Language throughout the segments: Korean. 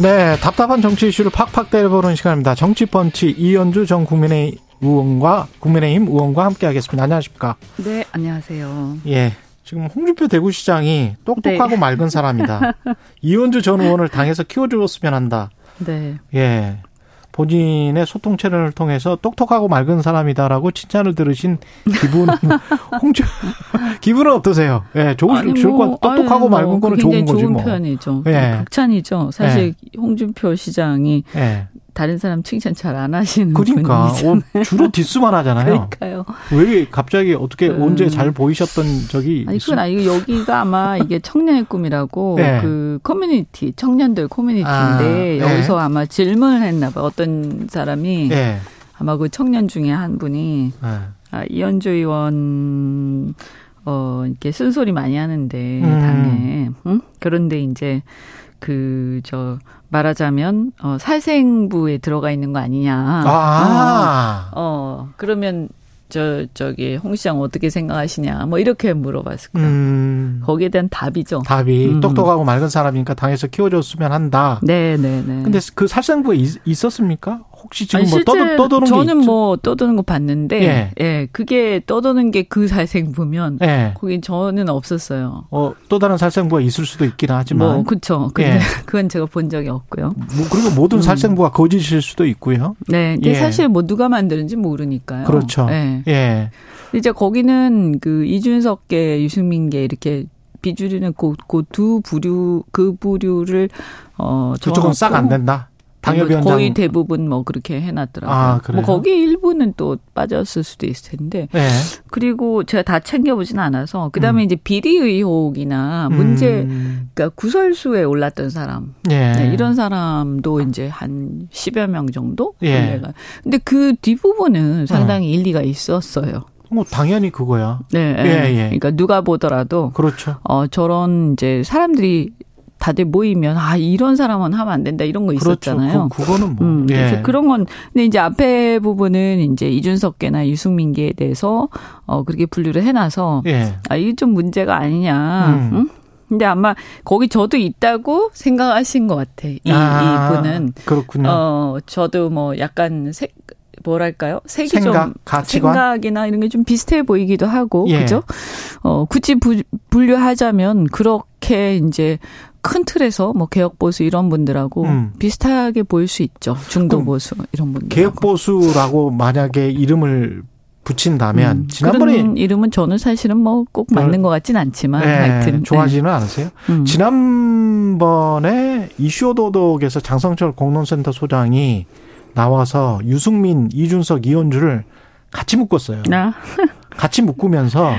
네, 답답한 정치 이슈를 팍팍 때려보는 시간입니다. 정치펀치 이현주 전 국민의 의원과 국민의힘 의원과 함께하겠습니다. 안녕하십니까? 네, 안녕하세요. 예, 지금 홍준표 대구시장이 똑똑하고 네. 맑은 사람이다. 이현주 전 의원을 당에서 키워주었으면 한다. 네. 예. 본인의 소통 채널을 통해서 똑똑하고 맑은 사람이다라고 칭찬을 들으신 기분 홍주 기분은 어떠세요? 예, 좋을 뭐, 좋을 것 똑똑하고 아니, 뭐, 맑은 거는 좋은 거지 좋은 뭐. 표현이죠. 예. 극찬이죠. 사실 예. 홍준표 시장이 예. 다른 사람 칭찬 잘 안 하시는 그러니까. 어, 주로 디스만 하잖아요. 그러니까요. 왜 갑자기 어떻게 음. 언제 잘 보이셨던 적이 아니 그건 아니고 여기가 아마 이게 청년의 꿈이라고 네. 그 커뮤니티 청년들 커뮤니티인데 아, 네. 여기서 아마 질문을 했나 봐. 어떤 사람이 네. 아마 그 청년 중에 한 분이 네. 아, 이언주 의원 어 이렇게 쓴소리 많이 하는데 음. 당에 응? 그런데 이제 그 저 말하자면 어 살생부에 들어가 있는 거 아니냐. 아. 어, 어 그러면 저 저기 홍 시장 어떻게 생각하시냐 뭐 이렇게 물어봤을 거예요. 음. 거기에 대한 답이죠. 답이 음. 똑똑하고 맑은 사람이니까 당에서 키워줬으면 한다. 네, 네, 네. 근데 그 살생부에 있, 었습니까 혹시 지금 아니, 뭐 떠도, 떠도는 저는 뭐 떠도는 거 봤는데 예, 예 그게 떠도는 게 그 살생부면 예. 거기 저는 없었어요. 어, 또 다른 살생부가 있을 수도 있긴 하지만 뭐 그렇죠. 근데 예. 그건 제가 본 적이 없고요. 뭐 그리고 모든 음. 살생부가 거짓일 수도 있고요. 네, 근데 예. 사실 뭐 누가 만드는지 모르니까요. 그렇죠. 예. 예. 이제 거기는 그 이준석계 유승민계 이렇게 비주류는 그두 부류 그 부류를 어 그쪽은 싹 안 된다. 당협위원장 거의 대부분 뭐 그렇게 해놨더라고요. 아, 뭐 거기 일부는 또 빠졌을 수도 있을 텐데. 네. 그리고 제가 다 챙겨보지는 않아서 그다음에 음. 이제 비리 의혹이나 문제, 음. 그러니까 구설수에 올랐던 사람, 예. 네, 이런 사람도 이제 한 10여 명 정도. 예. 근데 그 뒷부분은 상당히 어. 일리가 있었어요. 뭐 당연히 그거야. 네, 예, 예. 그러니까 누가 보더라도 그렇죠. 어 저런 이제 사람들이 다들 모이면 아 이런 사람은 하면 안 된다 이런 거 그렇죠. 있었잖아요. 그, 그거는 뭐 음, 그래서 예. 그런 건 근데 이제 앞에 부분은 이제 이준석계나 유승민계에 대해서 어 그렇게 분류를 해놔서 예. 아 이게 좀 문제가 아니냐. 음. 응? 근데 아마 거기 저도 있다고 생각하신 것 같아. 이, 아, 이분은 그렇군요. 어 저도 뭐 약간 색 뭐랄까요? 색이 생각, 좀 가치관? 생각이나 이런 게 좀 비슷해 보이기도 하고 예. 그죠? 어 굳이 부, 분류하자면 그렇게 이제 큰 틀에서 뭐 개혁 보수 이런 분들하고 음. 비슷하게 보일 수 있죠. 중도 보수 이런 분들. 개혁 보수라고 만약에 이름을 붙인다면 음. 지난번에 이름은 저는 사실은 뭐 꼭 맞는 것 같진 않지만 네, 하여튼 좋아하지는 네. 않으세요? 음. 지난번에 이슈도덕에서 장성철 공론센터 소장이 나와서 유승민, 이준석, 이현주를 같이 묶었어요. 아. 같이 묶으면서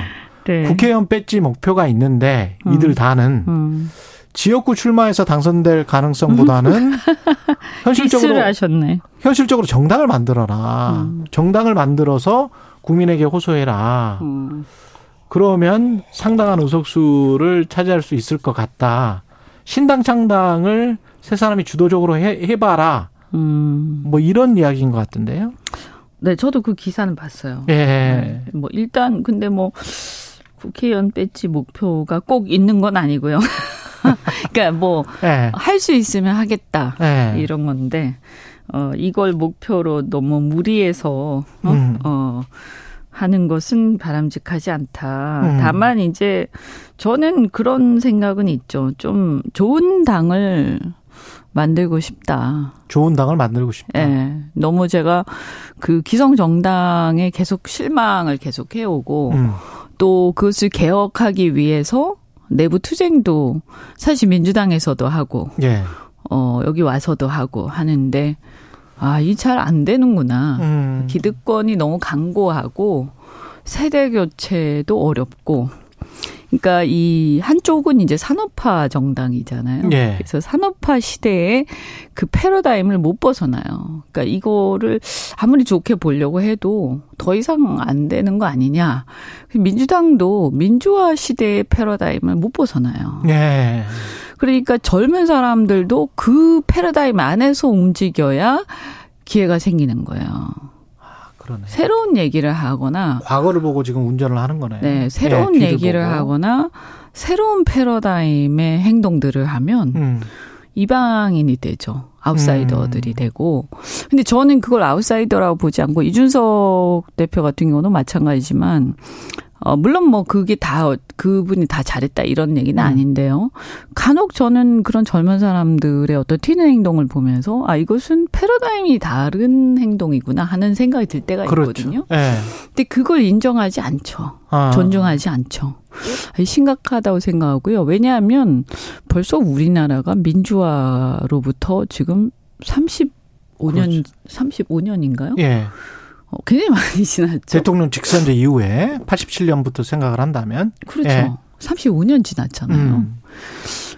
네. 국회의원 배지 목표가 있는데 이들 음. 다는 음. 지역구 출마해서 당선될 가능성보다는 현실적으로 하셨네. 현실적으로 정당을 만들어라. 음. 정당을 만들어서 국민에게 호소해라. 음. 그러면 상당한 의석수를 차지할 수 있을 것 같다. 신당 창당을 세 사람이 주도적으로 해, 해봐라. 음. 뭐 이런 이야기인 것 같은데요. 네, 저도 그 기사는 봤어요. 예. 네, 뭐 일단 근데 뭐 국회의원 배지 목표가 꼭 있는 건 아니고요. 그러니까 뭐 할수 네. 있으면 하겠다 네. 이런 건데 어 이걸 목표로 너무 무리해서 어, 음. 어 하는 것은 바람직하지 않다. 음. 다만 이제 저는 그런 생각은 있죠. 좀 좋은 당을 만들고 싶다. 좋은 당을 만들고 싶다. 예. 네. 너무 제가 그 기성 정당에 계속 실망을 계속 해오고 음. 또 그것을 개혁하기 위해서 내부 투쟁도 사실 민주당에서도 하고 예. 어 여기 와서도 하고 하는데 아, 이 잘 안 되는구나. 음. 기득권이 너무 강고하고 세대 교체도 어렵고 그러니까 이 한쪽은 이제 산업화 정당이잖아요. 예. 그래서 산업화 시대에 그 패러다임을 못 벗어나요. 그러니까 이거를 아무리 좋게 보려고 해도 더 이상 안 되는 거 아니냐. 민주당도 민주화 시대의 패러다임을 못 벗어나요. 예. 그러니까 젊은 사람들도 그 패러다임 안에서 움직여야 기회가 생기는 거예요. 그러네. 새로운 얘기를 하거나 과거를 보고 지금 운전을 하는 거네. 네, 새로운 네, 얘기를 보고. 하거나 새로운 패러다임의 행동들을 하면 음. 이방인이 되죠. 아웃사이더들이 음. 되고. 근데 저는 그걸 아웃사이더라고 보지 않고 이준석 대표 같은 경우는 마찬가지지만 어, 물론 뭐 그게 다 그분이 다 잘했다 이런 얘기는 음. 아닌데요. 간혹 저는 그런 젊은 사람들의 어떤 튀는 행동을 보면서 아 이것은 패러다임이 다른 행동이구나 하는 생각이 들 때가 그렇죠. 있거든요. 네. 근데 그걸 인정하지 않죠. 아. 존중하지 않죠. 심각하다고 생각하고요. 왜냐하면 벌써 우리나라가 민주화로부터 지금 35년 그렇죠. 35년인가요? 예. 어, 굉장히 많이 지났죠. 대통령 직선제 이후에 87년부터 생각을 한다면 그렇죠. 예. 35년 지났잖아요. 음.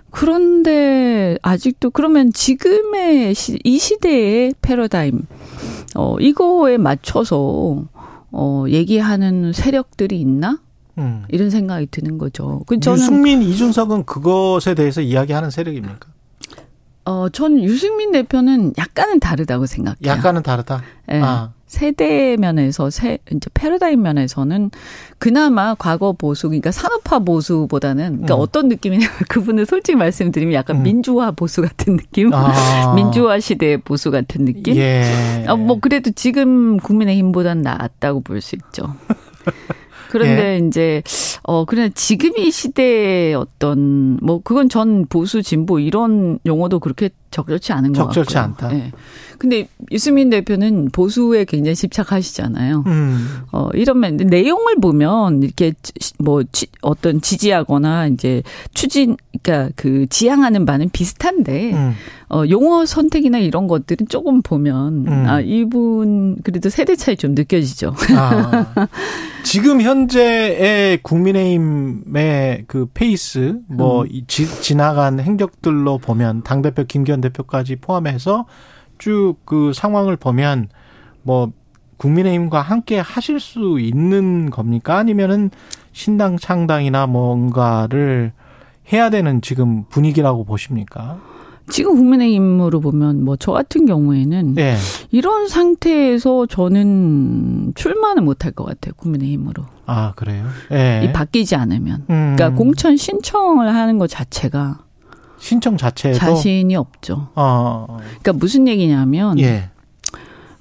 그런데 아직도 그러면 지금의 시, 이 시대의 패러다임 어 이거에 맞춰서 어 얘기하는 세력들이 있나? 음. 이런 생각이 드는 거죠. 그 저는 유승민 이준석은 그것에 대해서 이야기하는 세력입니까? 어, 전 유승민 대표는 약간은 다르다고 생각해요. 약간은 다르다. 네. 아. 세대 면에서 세 이제 패러다임 면에서는 그나마 과거 보수 그러니까 산업화 보수보다는 그러니까 음. 어떤 느낌이냐면 그분은 솔직히 말씀드리면 약간 음. 민주화 보수 같은 느낌, 아. 민주화 시대 보수 같은 느낌. 예. 어, 뭐 그래도 지금 국민의힘보다는 낫다고 볼 수 있죠. 그런데 예. 이제 어 그냥 지금 이 시대의 어떤 뭐 그건 전 보수 진보 이런 용어도 그렇게 적절치 않은 것 적절치 같고요. 않다. 예. 근데 유승민 대표는 보수에 굉장히 집착하시잖아요. 음. 어 이러면 내용을 보면 이렇게 뭐 지, 어떤 지지하거나 이제 추진 그러니까 그 지향하는 바는 비슷한데 음. 어 용어 선택이나 이런 것들은 조금 보면 음. 아 이분 그래도 세대 차이 좀 느껴지죠. 아. 지금 현재의 국민의힘의 그 페이스 뭐 음. 지, 지나간 행적들로 보면 당 대표 김기현 대표까지 포함해서 쭉 그 상황을 보면 뭐 국민의힘과 함께 하실 수 있는 겁니까? 아니면은 신당 창당이나 뭔가를 해야 되는 지금 분위기라고 보십니까? 지금 국민의힘으로 보면 뭐 저 같은 경우에는 네. 이런 상태에서 저는 출마는 못할 것 같아요 국민의힘으로. 아 그래요? 네. 이 바뀌지 않으면. 음. 그러니까 공천 신청을 하는 것 자체가 신청 자체에도 자신이 없죠. 어. 그러니까 무슨 얘기냐면 예.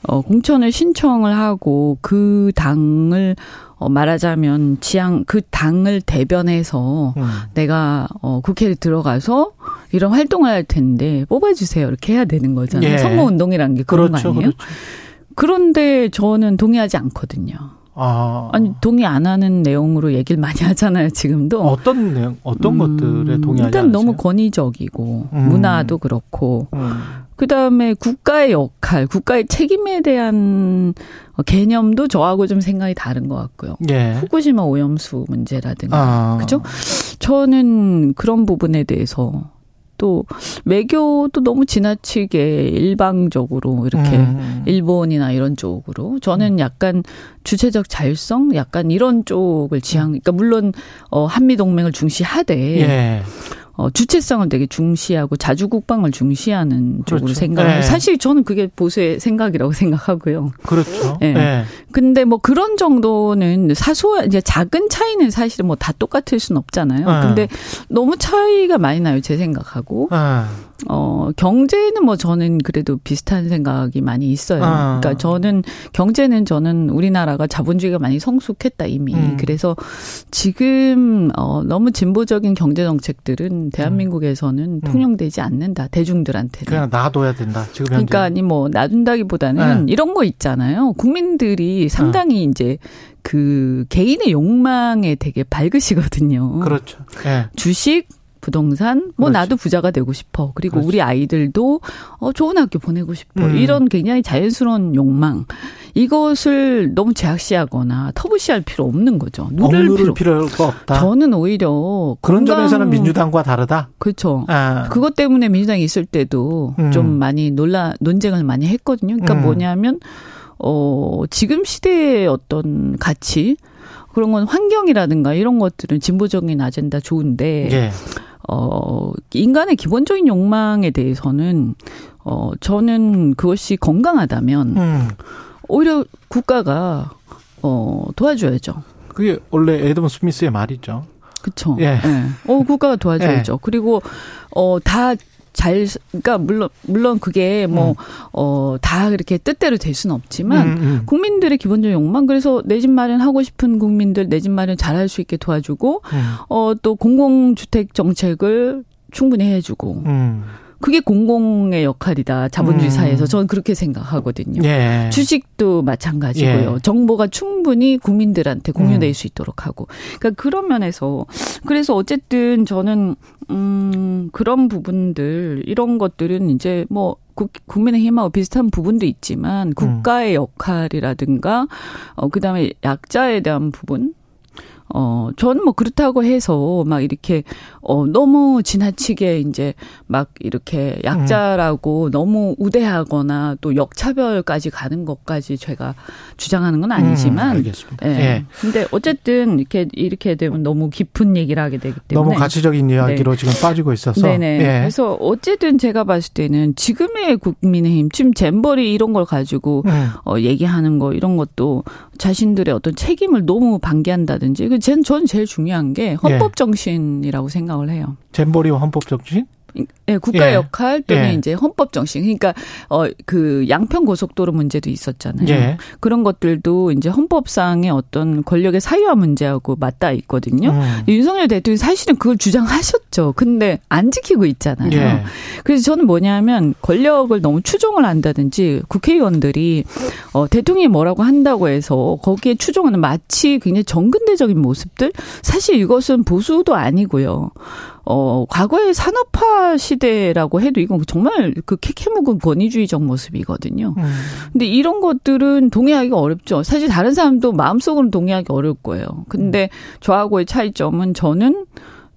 어, 공천을 신청을 하고 그 당을 어, 말하자면 지향 그 당을 대변해서 음. 내가 어, 국회에 들어가서 이런 활동을 할 텐데 뽑아주세요 이렇게 해야 되는 거잖아요. 예. 선거 운동이라는 게 그런 그렇죠, 거 아니에요? 그렇죠. 그런데 저는 동의하지 않거든요. 아. 아니 동의 안 하는 내용으로 얘기를 많이 하잖아요 지금도 어떤 내용 어떤 음, 것들에 동의하지 일단 않으세요? 너무 권위적이고 음. 문화도 그렇고 음. 그다음에 국가의 역할 국가의 책임에 대한 개념도 저하고 좀 생각이 다른 것 같고요 예. 후쿠시마 오염수 문제라든가 아. 그죠 저는 그런 부분에 대해서 또 외교도 너무 지나치게 일방적으로 이렇게 음. 일본이나 이런 쪽으로 저는 음. 약간 주체적 자율성 약간 이런 쪽을 지향 그러니까 물론 어 한미 동맹을 중시하되 예. 어, 주체성을 되게 중시하고 자주 국방을 중시하는 그렇죠. 쪽으로 생각해요. 네. 사실 저는 그게 보수의 생각이라고 생각하고요. 그렇죠. 네. 네. 근데 뭐 그런 정도는 사소한 이제 작은 차이는 사실은 뭐다 똑같을 수는 없잖아요. 네. 근데 너무 차이가 많이 나요. 제 생각하고. 네. 어, 경제는 뭐 저는 그래도 비슷한 생각이 많이 있어요. 아. 그러니까 저는 경제는 저는 우리나라가 자본주의가 많이 성숙했다 이미. 음. 그래서 지금 어 너무 진보적인 경제 정책들은 대한민국에서는 음. 통용되지 않는다. 대중들한테는. 그냥 놔둬야 된다. 지금 현재. 그러니까 아니 뭐 놔둔다기보다는 네. 이런 거 있잖아요. 국민들이 상당히 네. 이제 그 개인의 욕망에 되게 밝으시거든요. 그렇죠. 네. 주식 부동산, 뭐 그렇지. 나도 부자가 되고 싶어. 그리고 그렇지. 우리 아이들도 어 좋은 학교 보내고 싶어. 음. 이런 굉장히 자연스러운 욕망. 이것을 너무 제약시하거나 터부시할 필요 없는 거죠. 누를 필요. 필요가 없다. 저는 오히려 그런 건강... 점에서는 민주당과 다르다. 그렇죠. 아. 그것 때문에 민주당이 있을 때도 음. 좀 많이 논란 논쟁을 많이 했거든요. 그러니까 음. 뭐냐면 어 지금 시대의 어떤 가치 그런 건 환경이라든가 이런 것들은 진보적인 아젠다 좋은데 예. 어 인간의 기본적인 욕망에 대해서는 어 저는 그것이 건강하다면 음. 오히려 국가가 어 도와줘야죠. 그게 원래 에드먼 스미스의 말이죠. 그렇죠. 예. 예. 어 국가가 도와줘야죠. 예. 그리고 어 다 잘, 그러니까 물론 물론 그게 뭐 어다 음. 그렇게 뜻대로 될 수는 없지만 음, 음. 국민들의 기본적인 욕망 그래서 내 집 마련하고 싶은 국민들 내 집 마련 잘할 수 있게 도와주고 음. 어또 공공주택 정책을 충분히 해주고. 음. 그게 공공의 역할이다. 자본주의 음. 사회에서 저는 그렇게 생각하거든요. 예. 주식도 마찬가지고요. 예. 정보가 충분히 국민들한테 공유될 음. 수 있도록 하고. 그러니까 그런 면에서 그래서 어쨌든 저는 음 그런 부분들 이런 것들은 이제 뭐 국민의힘하고 비슷한 부분도 있지만 음. 국가의 역할이라든가 어 그다음에 약자에 대한 부분 어, 저는 뭐 그렇다고 해서 막 이렇게, 어, 너무 지나치게 이제 막 이렇게 약자라고 음. 너무 우대하거나 또 역차별까지 가는 것까지 제가 주장하는 건 아니지만. 음, 알겠습니다. 예. 예. 근데 어쨌든 이렇게, 이렇게 되면 너무 깊은 얘기를 하게 되기 때문에. 너무 가치적인 이야기로 네. 지금 빠지고 있어서. 네네. 예. 그래서 어쨌든 제가 봤을 때는 지금의 국민의힘, 지금 잼버리 이런 걸 가지고 음. 어, 얘기하는 거 이런 것도 자신들의 어떤 책임을 너무 방기한다든지 그 전, 전 제일 중요한 게 헌법 정신이라고 생각을 해요. 잼버리와 헌법 정신? 예, 국가 예. 역할 또는 예. 이제 헌법 정신. 그러니까 어 그 양평 고속도로 문제도 있었잖아요. 예. 그런 것들도 이제 헌법상의 어떤 권력의 사유화 문제하고 맞닿아 있거든요. 음. 윤석열 대통령이 사실은 그걸 주장하셨죠. 근데 안 지키고 있잖아요. 예. 그래서 저는 뭐냐면 권력을 너무 추종을 한다든지 국회의원들이 어 대통령이 뭐라고 한다고 해서 거기에 추종하는 마치 굉장히 정근대적인 모습들 사실 이것은 보수도 아니고요. 어, 과거의 산업화 시대라고 해도 이건 정말 그 캐캐묵은 권위주의적 모습이거든요. 음. 근데 이런 것들은 동의하기가 어렵죠. 사실 다른 사람도 마음속으로 동의하기 어려울 거예요. 근데 음. 저하고의 차이점은 저는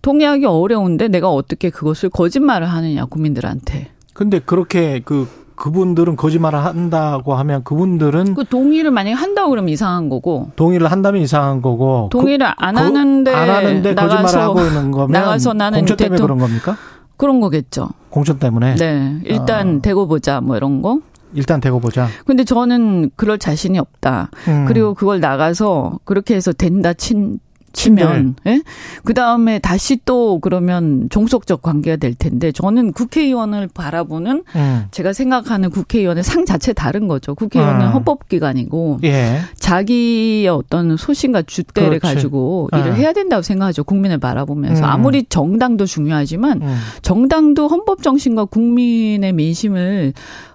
동의하기 어려운데 내가 어떻게 그것을 거짓말을 하느냐, 국민들한테. 근데 그렇게 그 그분들은 거짓말을 한다고 하면 그분들은 그 동의를 만약에 한다고 그러면 이상한 거고 동의를 한다면 이상한 거고 동의를 그, 안 하는데 안 하는데 거짓말을 하고 있는 거면 나가서 나는 공천 때문에 대통... 그런 겁니까? 그런 거겠죠. 공천 때문에. 네. 일단 어. 대고 보자 뭐 이런 거. 일단 대고 보자. 근데 저는 그럴 자신이 없다. 음. 그리고 그걸 나가서 그렇게 해서 된다 친 치면 예? 그다음에 다시 또 그러면 종속적 관계가 될 텐데 저는 국회의원을 바라보는 음. 제가 생각하는 국회의원의 상 자체 다른 거죠. 국회의원은 음. 헌법기관이고 예. 자기의 어떤 소신과 주대를 그렇지. 가지고 일을 음. 해야 된다고 생각하죠. 국민을 바라보면서 음. 아무리 정당도 중요하지만 음. 정당도 헌법 정신과 국민의 민심을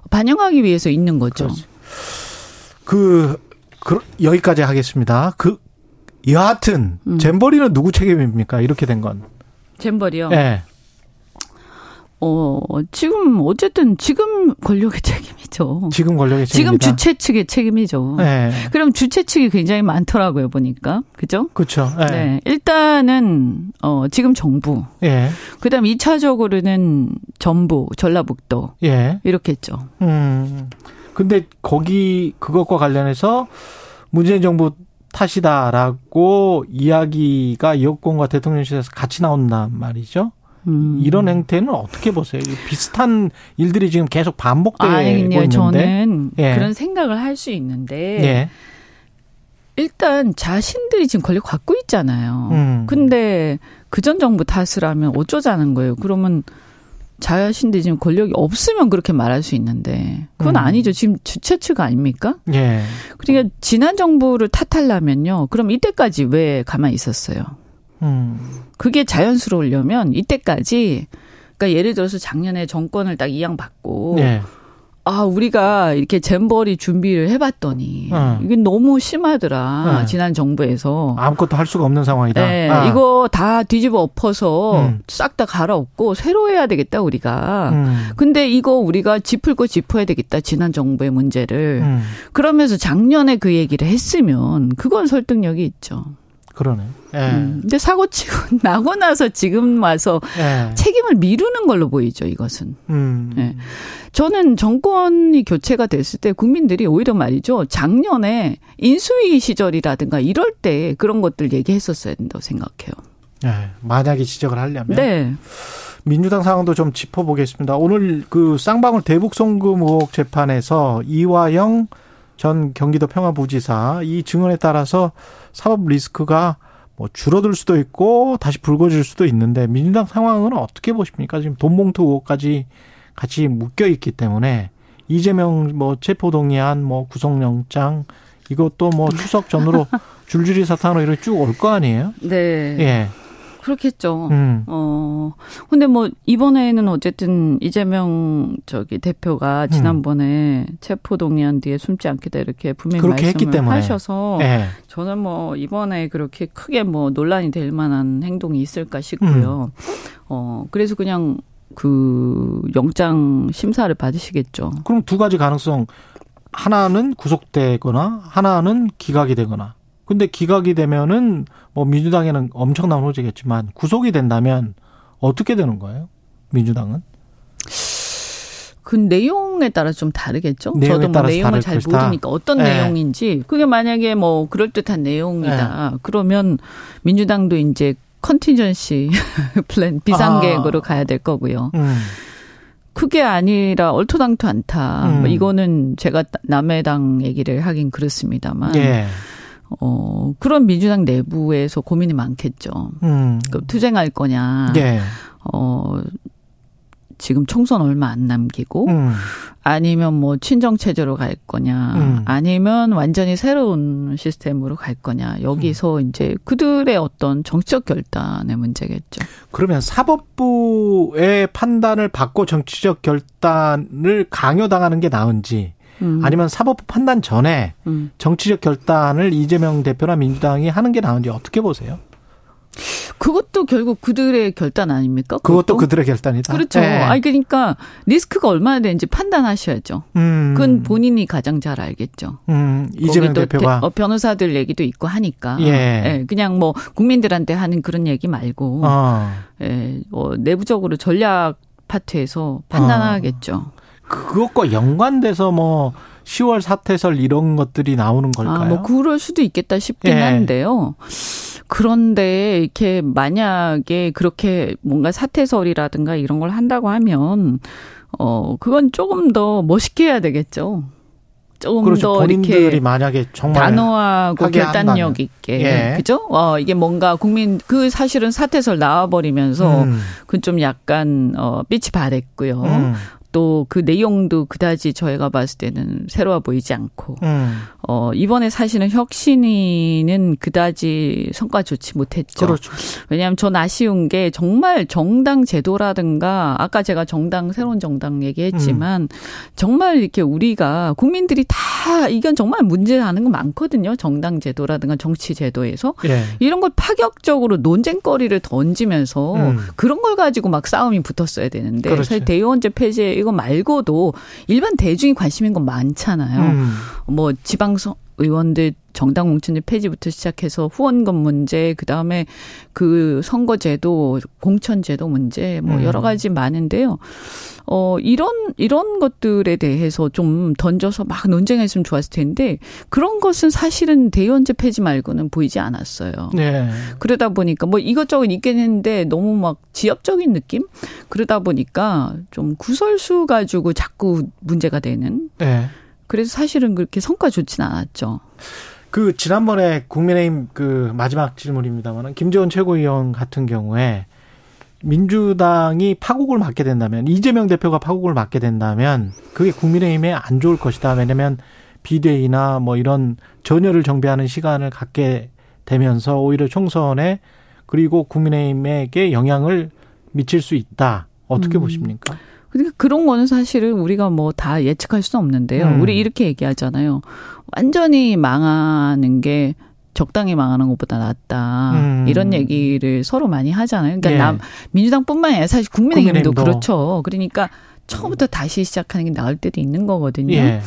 반영하기 위해서 있는 거죠. 그, 그 여기까지 하겠습니다. 그 여하튼 음. 잼버리는 누구 책임입니까? 이렇게 된 건. 잼버리요? 네. 어, 지금 어쨌든 지금 권력의 책임이죠. 지금 권력의 책임. 지금 주최 측의 책임이죠. 네. 그럼 주최 측이 굉장히 많더라고요, 보니까. 그죠? 그렇죠. 네. 네. 일단은 어, 지금 정부. 예. 그다음 2차적으로는 전부, 전라북도. 예. 이렇게 했죠. 음. 근데 거기 그것과 관련해서 문재인 정부 탓이다라고 이야기가 여권과 대통령실에서 같이 나온단 말이죠. 음. 이런 행태는 어떻게 보세요? 비슷한 일들이 지금 계속 반복되고 아니, 있는데. 저는 예. 그런 생각을 할 수 있는데 예. 일단 자신들이 지금 권력 갖고 있잖아요. 음. 근데 그 전 정부 탓을 하면 어쩌자는 거예요. 그러면 자신들이 지금 권력이 없으면 그렇게 말할 수 있는데 그건 음. 아니죠. 지금 주최 측 아닙니까? 예. 그러니까 지난 정부를 탓하려면요. 그럼 이때까지 왜 가만히 있었어요? 음. 그게 자연스러우려면 이때까지 그러니까 예를 들어서 작년에 정권을 딱 이양 받고 예. 아, 우리가 이렇게 잼버리 준비를 해봤더니 어. 이게 너무 심하더라. 네. 지난 정부에서 아무것도 할 수가 없는 상황이다. 네, 아. 이거 다 뒤집어 엎어서 음. 싹다 갈아엎고 새로 해야 되겠다 우리가. 음. 근데 이거 우리가 짚을 거 짚어야 되겠다. 지난 정부의 문제를. 음. 그러면서 작년에 그 얘기를 했으면 그건 설득력이 있죠. 그러네. 예. 음, 근데 사고 치고 나고 나서 지금 와서 예. 책임을 미루는 걸로 보이죠, 이것은. 음. 예. 저는 정권이 교체가 됐을 때 국민들이 오히려 말이죠. 작년에 인수위 시절이라든가 이럴 때 그런 것들 얘기했었어야 된다고 생각해요. 예. 만약에 지적을 하려면. 네. 민주당 상황도 좀 짚어보겠습니다. 오늘 그 쌍방울 대북 송금 의혹 재판에서 이화영 전 경기도 평화부지사 이 증언에 따라서 사법 리스크가 뭐 줄어들 수도 있고 다시 불거질 수도 있는데 민주당 상황은 어떻게 보십니까? 지금 돈봉투 의혹까지 같이 묶여 있기 때문에 이재명 뭐 체포동의안 뭐 구속영장 이것도 뭐 추석 전으로 줄줄이 사탄으로 이렇게 쭉 올 거 아니에요? 네. 예. 그렇겠죠. 음. 어, 근데 뭐, 이번에는 어쨌든 이재명 저기 대표가 음. 지난번에 음. 체포 동의안 뒤에 숨지 않겠다 이렇게 분명히 말씀을 했기 때문에. 하셔서 네. 저는 뭐, 이번에 그렇게 크게 뭐 논란이 될 만한 행동이 있을까 싶고요. 음. 어, 그래서 그냥 그 영장 심사를 받으시겠죠. 그럼 두 가지 가능성. 하나는 구속되거나 하나는 기각이 되거나 근데 기각이 되면은 뭐 민주당에는 엄청난 호재겠지만 구속이 된다면 어떻게 되는 거예요? 민주당은? 그 내용에 따라 좀 다르겠죠. 저도 뭐 내용을 잘 것이다. 모르니까 어떤 네. 내용인지 그게 만약에 뭐 그럴 듯한 내용이다. 네. 그러면 민주당도 이제 contingency plan 비상 계획으로 아. 가야 될 거고요. 음. 그게 아니라 얼토당토 않다. 뭐 음. 뭐 이거는 제가 남의 당 얘기를 하긴 그렇습니다만. 예. 어, 그런 민주당 내부에서 고민이 많겠죠. 음. 그 투쟁할 거냐. 예. 어, 지금 총선 얼마 안 남기고 음. 아니면 뭐 친정 체제로 갈 거냐 음. 아니면 완전히 새로운 시스템으로 갈 거냐 여기서 음. 이제 그들의 어떤 정치적 결단의 문제겠죠. 그러면 사법부의 판단을 받고 정치적 결단을 강요당하는 게 나은지 음. 아니면 사법부 판단 전에 음. 정치적 결단을 이재명 대표나 민주당이 하는 게 나은지 어떻게 보세요? 그것도 결국 그들의 결단 아닙니까? 그것도, 그것도 그들의 결단이다. 그렇죠. 네. 아니 그러니까 리스크가 얼마나 되는지 판단하셔야죠. 음. 그건 본인이 가장 잘 알겠죠. 음. 이재명 대표가 어, 변호사들 얘기도 있고 하니까. 예. 예. 그냥 뭐 국민들한테 하는 그런 얘기 말고 어. 예. 어, 내부적으로 전략 파트에서 판단하겠죠. 어. 그것과 연관돼서 뭐 10월 사태설 이런 것들이 나오는 걸까요? 아, 뭐 그럴 수도 있겠다 싶긴 예. 한데요. 그런데 이렇게 만약에 그렇게 뭔가 사태설이라든가 이런 걸 한다고 하면 어 그건 조금 더 멋있게 해야 되겠죠. 조금 그렇죠. 더 이렇게 만약에 정말 단호하고 결단력. 있게 예. 그죠? 어 이게 뭔가 국민 그 사실은 사태설 나와 버리면서 음. 그좀 약간 어 빛이 바랬고요. 음. 또 그 내용도 그다지 저희가 봤을 때는 새로워 보이지 않고 음. 어 이번에 사실은 혁신위는 그다지 성과 좋지 못했죠. 그렇죠. 왜냐하면 전 아쉬운 게 정말 정당 제도라든가 아까 제가 정당 새로운 정당 얘기했지만 음. 정말 이렇게 우리가 국민들이 다 이건 정말 문제하는 거 많거든요. 정당 제도라든가 정치 제도에서 예. 이런 걸 파격적으로 논쟁거리를 던지면서 음. 그런 걸 가지고 막 싸움이 붙었어야 되는데 그렇지. 사실 대의원제 폐지 이거 말고도 일반 대중이 관심 있는 건 많잖아요. 음. 뭐 지방선 의원들 정당 공천제 폐지부터 시작해서 후원금 문제, 그 다음에 그 선거제도, 공천제도 문제, 뭐 음. 여러 가지 많은데요. 어, 이런, 이런 것들에 대해서 좀 던져서 막 논쟁했으면 좋았을 텐데, 그런 것은 사실은 대의원제 폐지 말고는 보이지 않았어요. 네. 그러다 보니까 뭐 이것저것 있긴 했는데 너무 막 지엽적인 느낌? 그러다 보니까 좀 구설수 가지고 자꾸 문제가 되는. 네. 그래서 사실은 그렇게 성과 좋지는 않았죠. 그 지난번에 국민의힘 그 마지막 질문입니다만은 김재원 최고위원 같은 경우에 민주당이 파국을 맞게 된다면 이재명 대표가 파국을 맞게 된다면 그게 국민의힘에 안 좋을 것이다. 왜냐면 비대위나 뭐 이런 전열을 정비하는 시간을 갖게 되면서 오히려 총선에 그리고 국민의힘에게 영향을 미칠 수 있다. 어떻게 음. 보십니까? 그러니까 그런 거는 사실은 우리가 뭐 다 예측할 수는 없는데요. 음. 우리 이렇게 얘기하잖아요. 완전히 망하는 게 적당히 망하는 것보다 낫다. 음. 이런 얘기를 서로 많이 하잖아요. 그러니까 예. 남 민주당뿐만 아니라 사실 국민의힘도, 국민의힘도 그렇죠. 그러니까 처음부터 다시 시작하는 게 나을 때도 있는 거거든요. 예.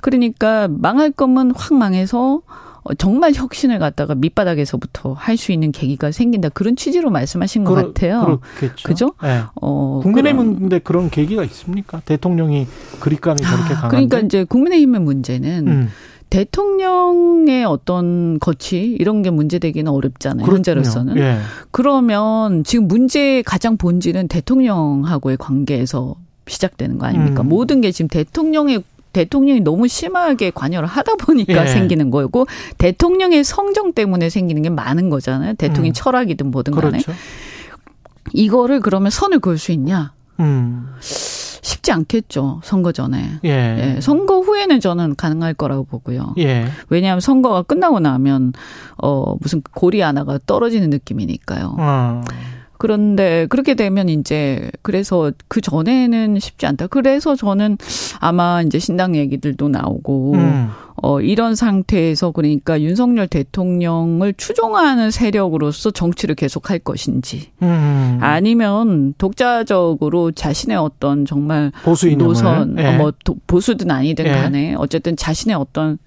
그러니까 망할 거면 확 망해서 어, 정말 혁신을 갖다가 밑바닥에서부터 할 수 있는 계기가 생긴다 그런 취지로 말씀하신 것 그러, 같아요. 그렇겠죠. 그죠? 네. 어, 국민의힘은 근데 그런 계기가 있습니까? 대통령이 그립감이 아, 저렇게 강한데. 그러니까 이제 국민의힘의 문제는 음. 대통령의 어떤 거치 이런 게 문제되기는 어렵잖아요. 그렇군요. 현재로서는. 예. 그러면 지금 문제의 가장 본질은 대통령하고의 관계에서 시작되는 거 아닙니까? 음. 모든 게 지금 대통령의 대통령이 너무 심하게 관여를 하다 보니까 예. 생기는 거고 대통령의 성정 때문에 생기는 게 많은 거잖아요. 대통령 음. 철학이든 뭐든 간에. 그렇죠. 이거를 그러면 선을 그을 수 있냐? 음. 쉽지 않겠죠. 선거 전에. 예. 예. 선거 후에는 저는 가능할 거라고 보고요. 예. 왜냐하면 선거가 끝나고 나면 어 무슨 고리 하나가 떨어지는 느낌이니까요. 어. 그런데 그렇게 되면 이제 그래서 그 전에는 쉽지 않다. 그래서 저는 아마 이제 신당 얘기들도 나오고 음. 어 이런 상태에서 그러니까 윤석열 대통령을 추종하는 세력으로서 정치를 계속 할 것인지 음. 아니면 독자적으로 자신의 어떤 정말 보수 노선 예. 뭐 보수든 아니든 예. 간에 어쨌든 자신의 어떤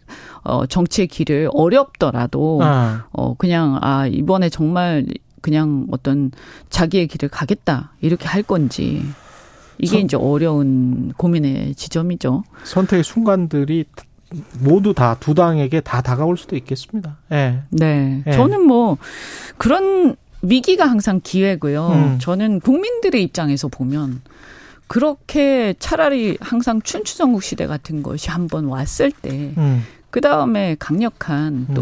어 정치의 길을 어렵더라도 아. 어 그냥 아 이번에 정말 그냥 어떤 자기의 길을 가겠다 이렇게 할 건지 이게 선, 이제 어려운 고민의 지점이죠. 선택의 순간들이 모두 다 두 당에게 다 다가올 수도 있겠습니다. 예. 네. 네. 저는 뭐 그런 위기가 항상 기회고요. 음. 저는 국민들의 입장에서 보면 그렇게 차라리 항상 춘추전국 시대 같은 것이 한번 왔을 때 음. 그 다음에 강력한 음.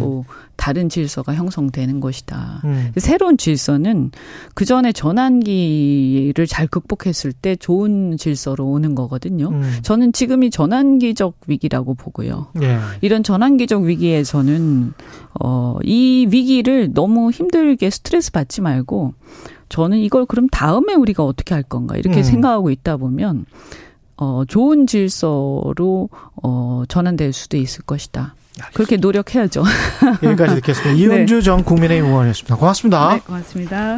또 다른 질서가 형성되는 것이다. 음. 새로운 질서는 그 전에 전환기를 잘 극복했을 때 좋은 질서로 오는 거거든요. 음. 저는 지금이 전환기적 위기라고 보고요. 예. 이런 전환기적 위기에서는 어 이 위기를 너무 힘들게 스트레스 받지 말고 저는 이걸 그럼 다음에 우리가 어떻게 할 건가 이렇게 음. 생각하고 있다 보면 어, 좋은 질서로 어, 전환될 수도 있을 것이다. 알겠습니다. 그렇게 노력해야죠. 여기까지 듣겠습니다. 이은주 네. 전 국민의힘 의원이었습니다. 고맙습니다. 네, 고맙습니다.